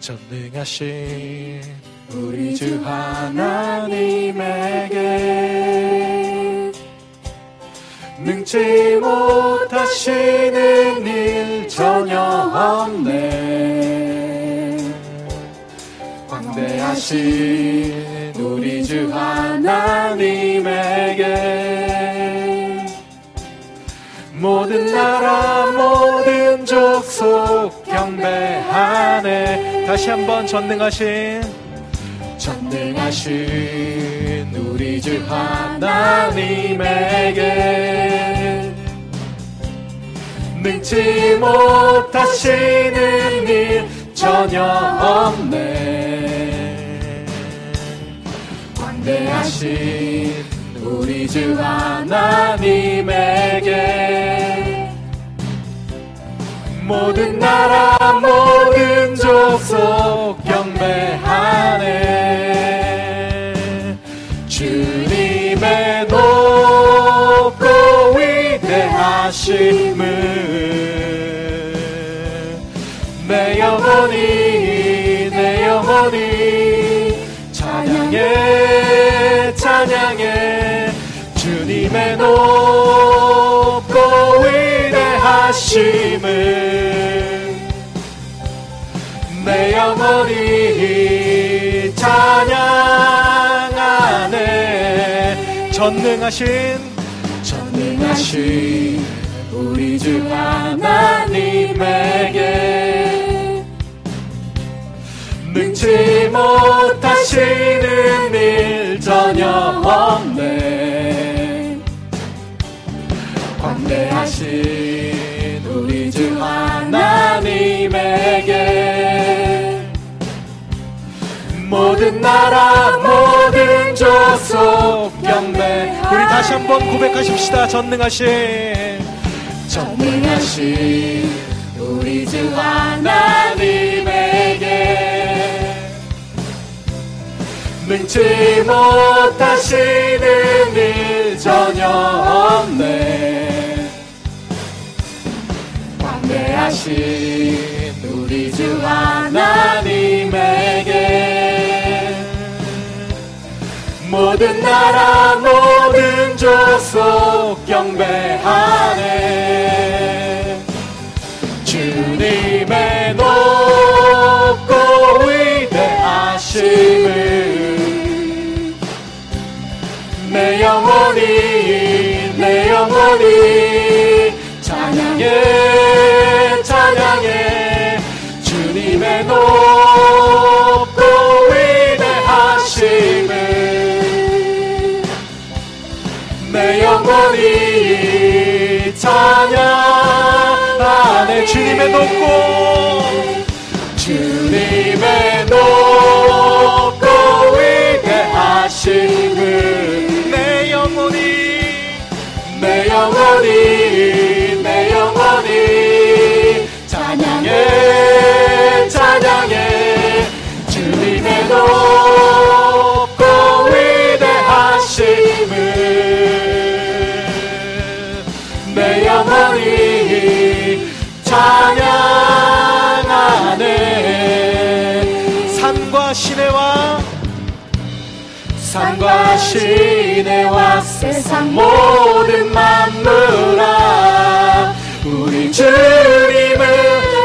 전능하신 우리 주 하나님에게 능치 못하시는 일 전혀 없네. 광대하신 우리 주 하나님에게 모든 나라 모든 족속 경배하네 다시 한번 전능하신 전능하신 우리 주 하나님에게 능치 못하시는 일 전혀 없네. 광대하신 우리 주 하나님에게 모든 나라 모든 족속 경배하네. 주님의 높고 위대하심을 내 영혼이 내 영혼이 찬양해 찬양해. 주님의 높고 위대하심을 내 영혼이 찬양하네. 전능하신 전능하신 우리 주 하나님에게 능치 못하시는 일 전혀 없네. 광대하신 우리 주 하나님에게 모든 나라 모든 족속 경배 우리 다시 한번 고백하십시다. 전능하신. 전능하신 우리 주 하나님에게 능치 못하시는 일 전혀 없네. 광대하신 우리 주 하나님에게 모든 나라 모든 족속 경배하네. 주님의 높고 위대하심을 내 영혼이 내 영혼이 찬양해 찬양하네. 주님의 높고 주님의 산과 시내와 세상 모든 만물아. 우리 주님을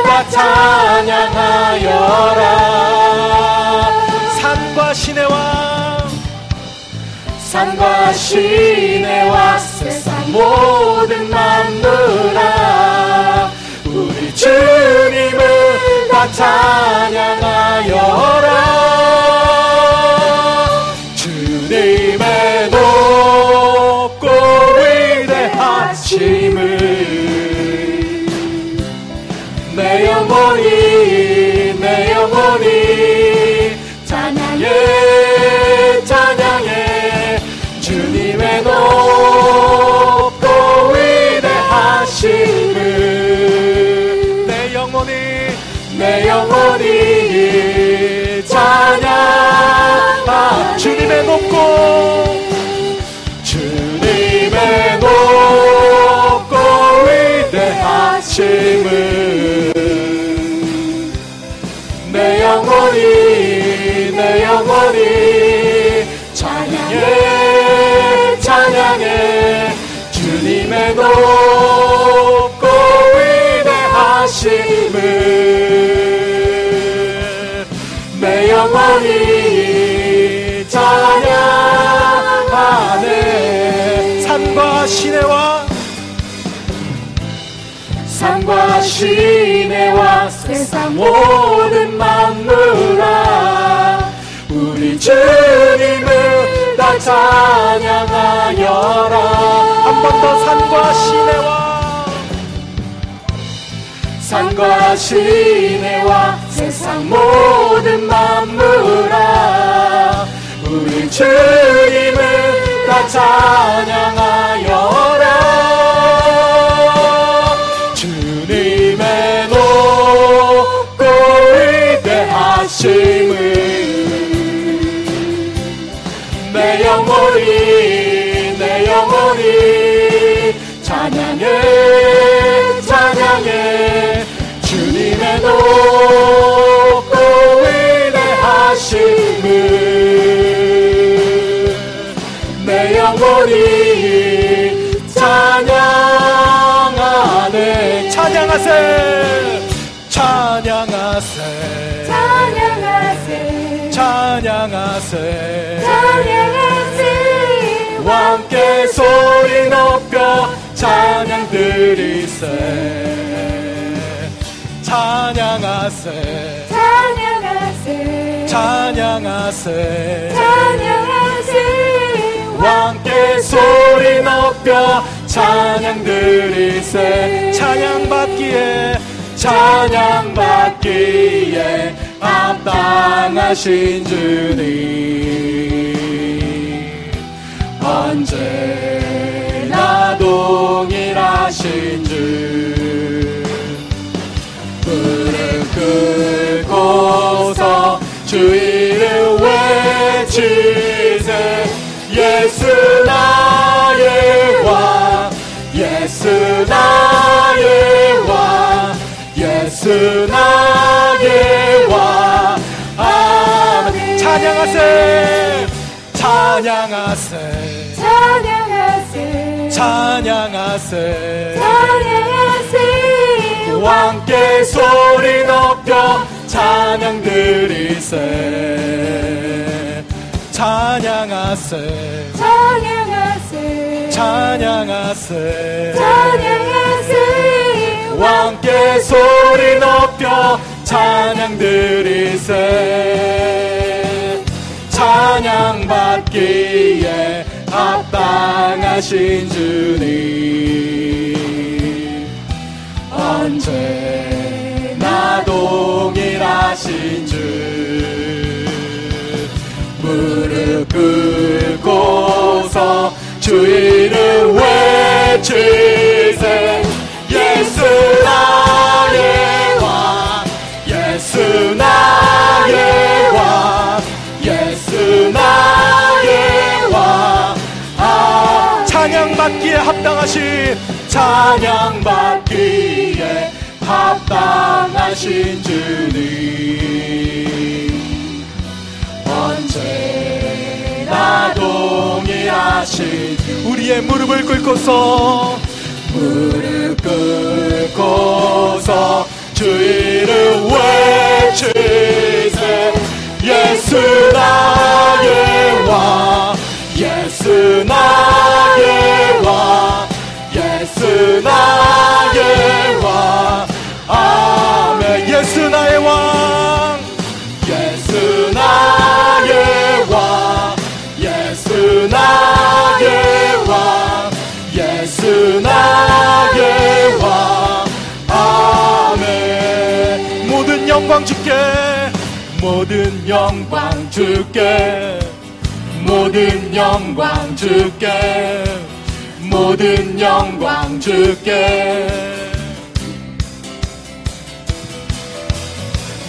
다 찬양하여라. 산과 시내와 산과 시내와 세상 모든 만물아. 우리 주님을 다 찬양 시내와 세상 모든 만물아. 우리 주님을 다 찬양하여라. 한 번 더 산과 시내와. 산과 시내와 찬양하세. 찬양하세. 함께 소리 높여 찬양 드리세. 찬양하세. 찬양하세. 찬양하세. 찬양하세. 함께 소리 높여 찬양 드리세. 찬양 받기에 찬양 받기에 합당하신 주님. 언제나 동일하신 주. 무릎 꿇고서 주 이름 외치세 예수 나의 왕 예수 나의 왕 예수 나의 찬양하세. 찬양하세. 찬양하세. 찬양하세. 찬양하세. 함께 소리 높여 찬양 드리세. 찬양하세. 찬양하세. 찬양하세. 찬양하세. 함께 소리 높여 찬양 드리세 찬양 받기에 합당하신 주님. 언제나 동일하신 주. 무릎 꿇고서 주 이름 외치세 합당하신 찬양 받기에 합당하신 주님. 언제나 동의하신 우리의 무릎을 꿇고서 무릎 꿇고서 주 이름 외치세. 예수 나의 영광 주께 모든 영광 주께 모든 영광 주께 모든 영광 주께.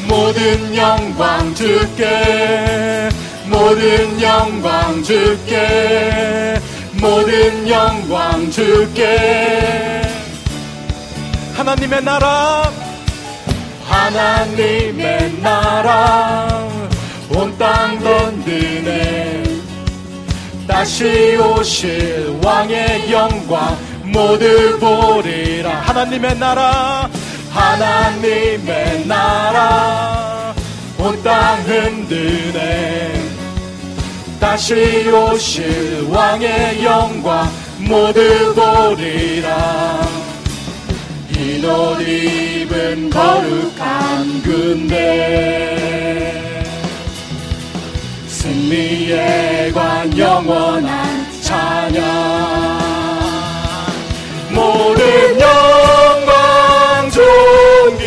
모든 영광 주께 모든 영광 주께 모든 영광 주께. 하나님의 나라 하나님의 나라. 온 땅 던드네. 다시 오실 왕의 영광 모두 보리라. 하나님의 나라. 하나님의 나라. 온 땅 흔드네. 다시 오실 왕의 영광 모두 보리라. 이옷 입은 거룩한 군대. 승리의 관 영원한 찬양 모든 영광 존귀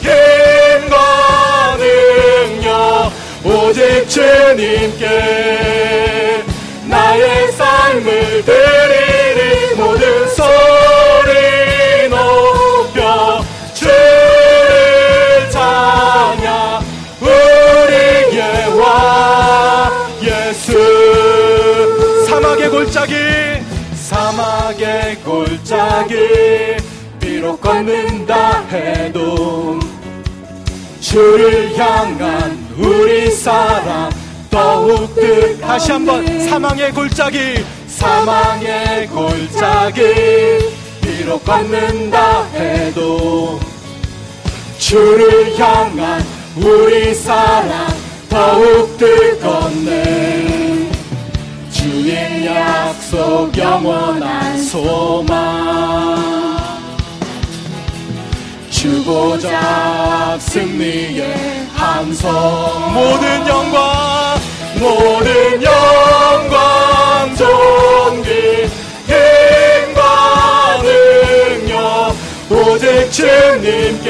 힘과 능력 오직 주님께 해도 주를 향한 우리 사랑 더욱 그 다시 한번 사망의 골짜기 사망의 골짜기. 비록 걷는다 해도 주를 향한 우리 사랑 더욱 뜨겁네. 주의 약속 영원한 소망 주보자 승리의 함성. 모든 영광 모든 영광 존귀 힘과 능력 오직 주님께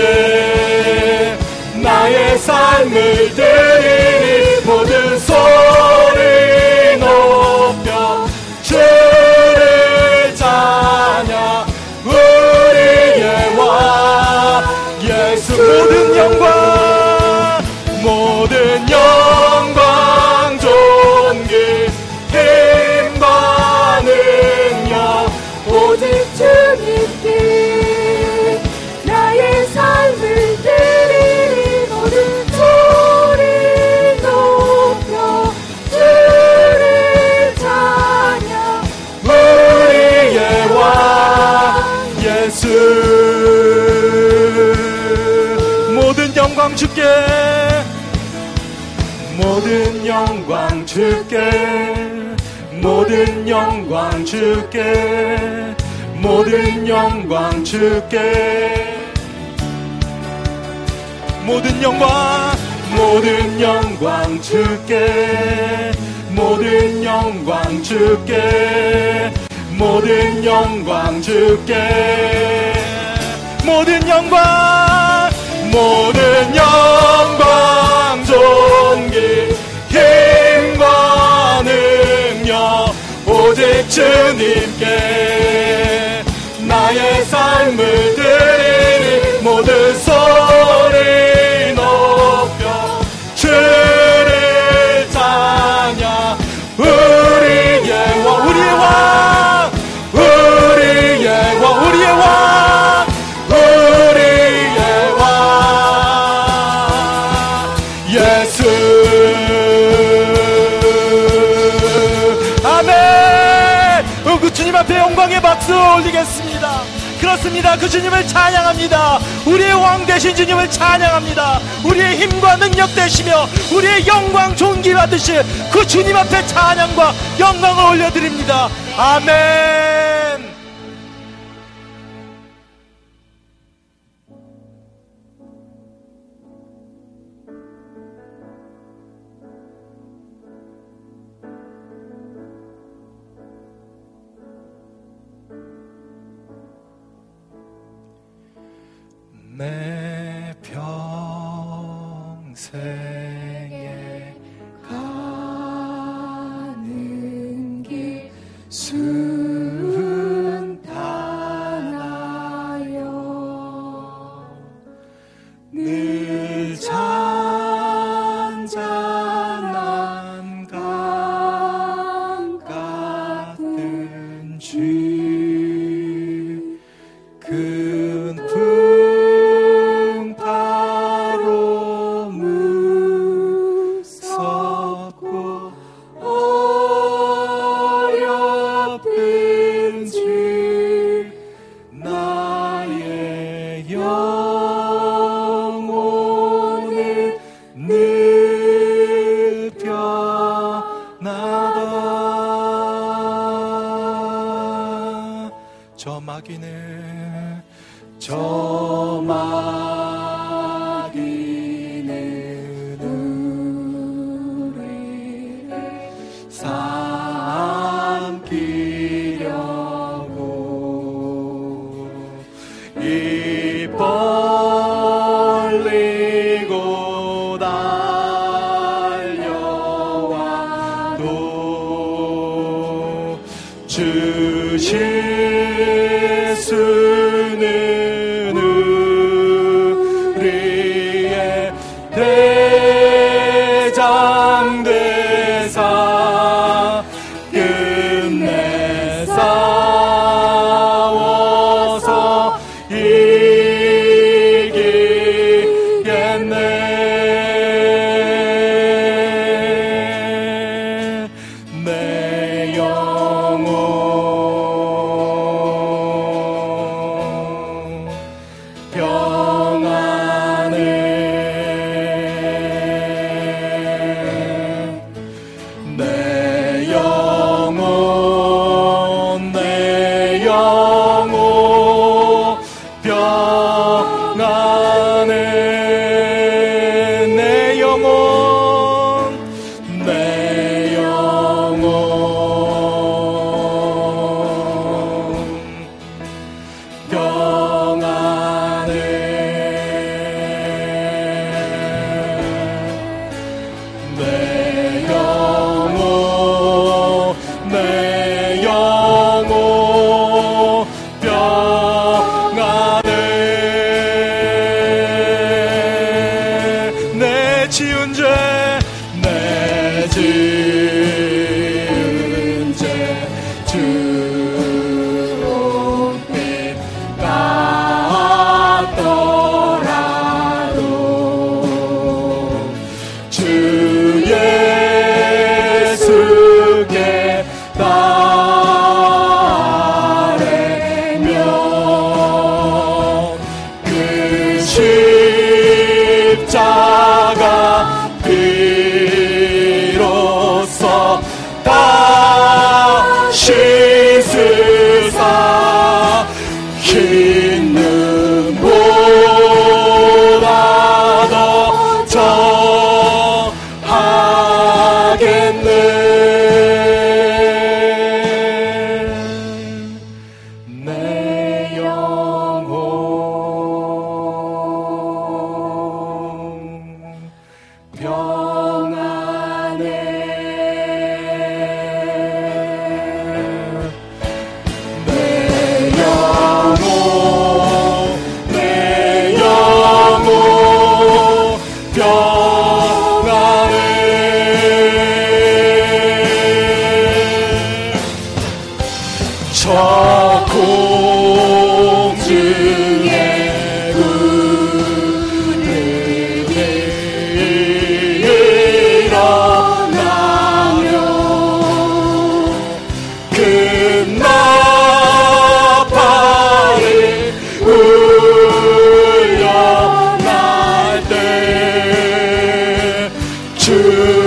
나의 삶을 드리니 모든 영광 주께 모든 영광 주께. 모든 영광 모든 영광 주께 모든 영광 주께 모든 영광 주께. 모든 영광 주님께 나의 삶을 드 그 주님을 찬양합니다. 우리의 왕 되신 주님을 찬양합니다. 우리의 힘과 능력 되시며 우리의 영광 존귀 받으실 그 주님 앞에 찬양과 영광을 올려드립니다. 아멘 같 true.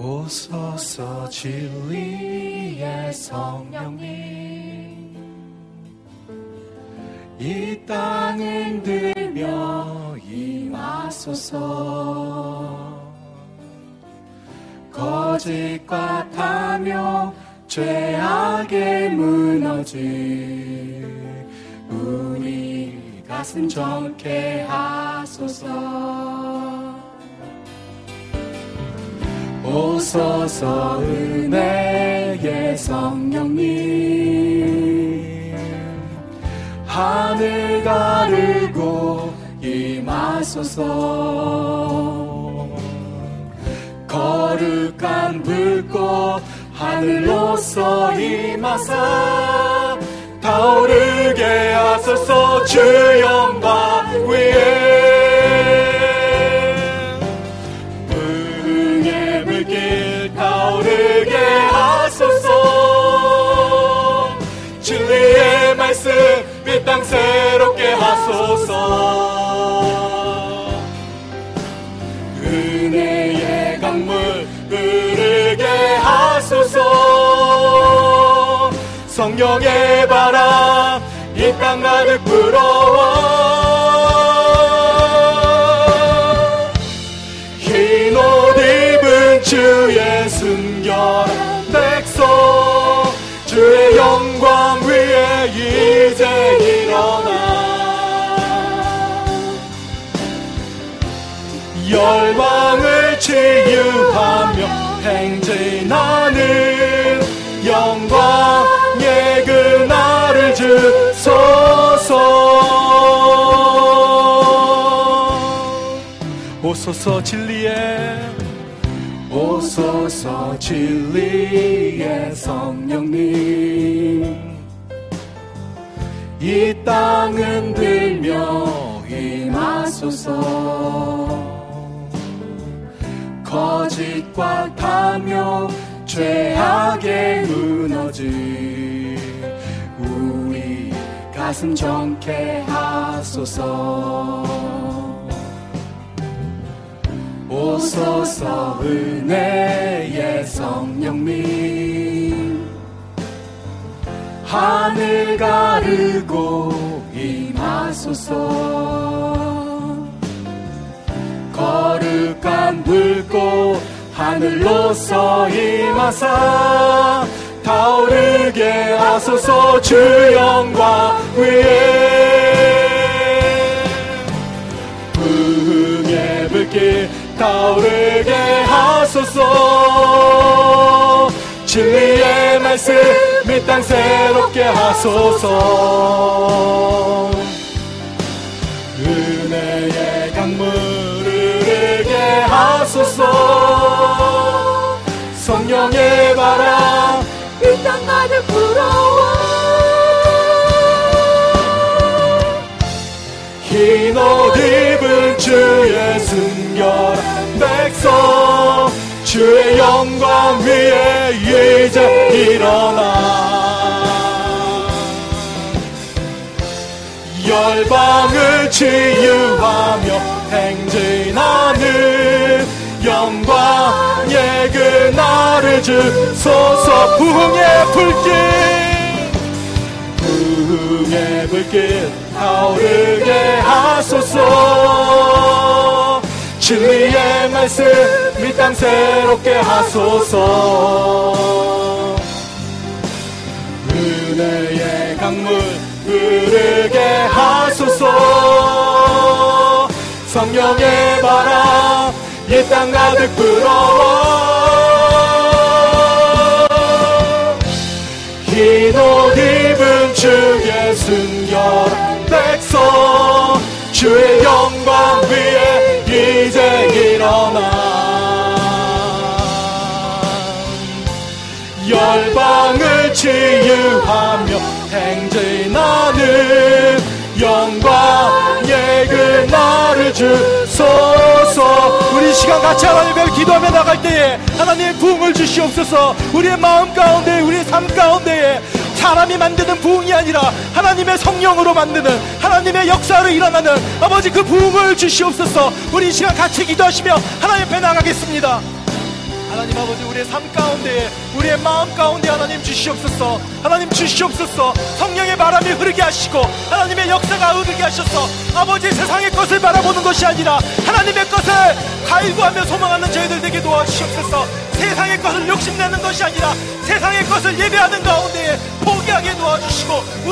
오소서 진리의 성령님. 이 땅을 들며 임하소서. 거짓과 타며 죄악에 무너질 우리 가슴 정케 하소서 오소서 은혜의 성령님. 하늘 가르고 임하소서. 거룩한 불꽃 하늘로서 임하사. 타오르게 하소서 주 영광 위에 땅 새롭게 하소서. 은혜의 강물 흐르게 하소서. 성령의 바람 이 땅 가득 불어와. 흰옷 입은 주 치유하며 행진하는 영광의 그날을 주소서. 오소서 진리의 오소서 진리의 성령님. 이 땅은 들며 임하소서 거짓과 타며 죄악에 무너질 우리 가슴 정케 하소서. 오소서 은혜의 성령님. 하늘 가르고 임하소서 거룩한 불꽃 하늘로서 임하사. 타오르게 하소서 주 영광 위에. 부흥의 불길 타오르게 하소서. 진리의 말씀 이 땅 새롭게 하소서 흰옷 입은 주의 순결한 백성 주의 영광 위에 이제 일어나. 열방을 치유하며 행 주소서 부흥의 불길. 부흥의 불길 타오르게 하소서. 진리의 말씀 이 땅 새롭게 하소서. 은혜의 강물 흐르게 하소서. 성령의 바람 이 땅 가득 불어와 흰옷 입은 주의 순결한 백성 주의 영광 위에 이제 일어나. 열방을 치유하며 행진하는 영광의 그날을 주소서 시간 같이 하나님을 기도하며 나갈 때에 하나님 부흥을 주시옵소서. 우리의 마음 가운데 우리의 삶 가운데에 사람이 만드는 부흥이 아니라 하나님의 성령으로 만드는 하나님의 역사로 일어나는 아버지 그 부흥을 주시옵소서. 우리 이 시간 같이 기도하시며 하나님 앞에 나가겠습니다 하나님 아버지 우리의 삶 가운데에 우리의 마음 가운데 하나님 주시옵소서. 하나님 주시옵소서. 성령의 바람이 흐르게 하시고 하나님의 역사가 흐르게 하셔서 아버지 세상의 것을 바라보는 것이 아니라 하나님의 것을 갈구하며 소망하는 저희들 되게 도와주시옵소서. 세상의 것을 욕심내는 것이 아니라 세상의 것을 예배하는 가운데에 포기하게 도와주시고 우리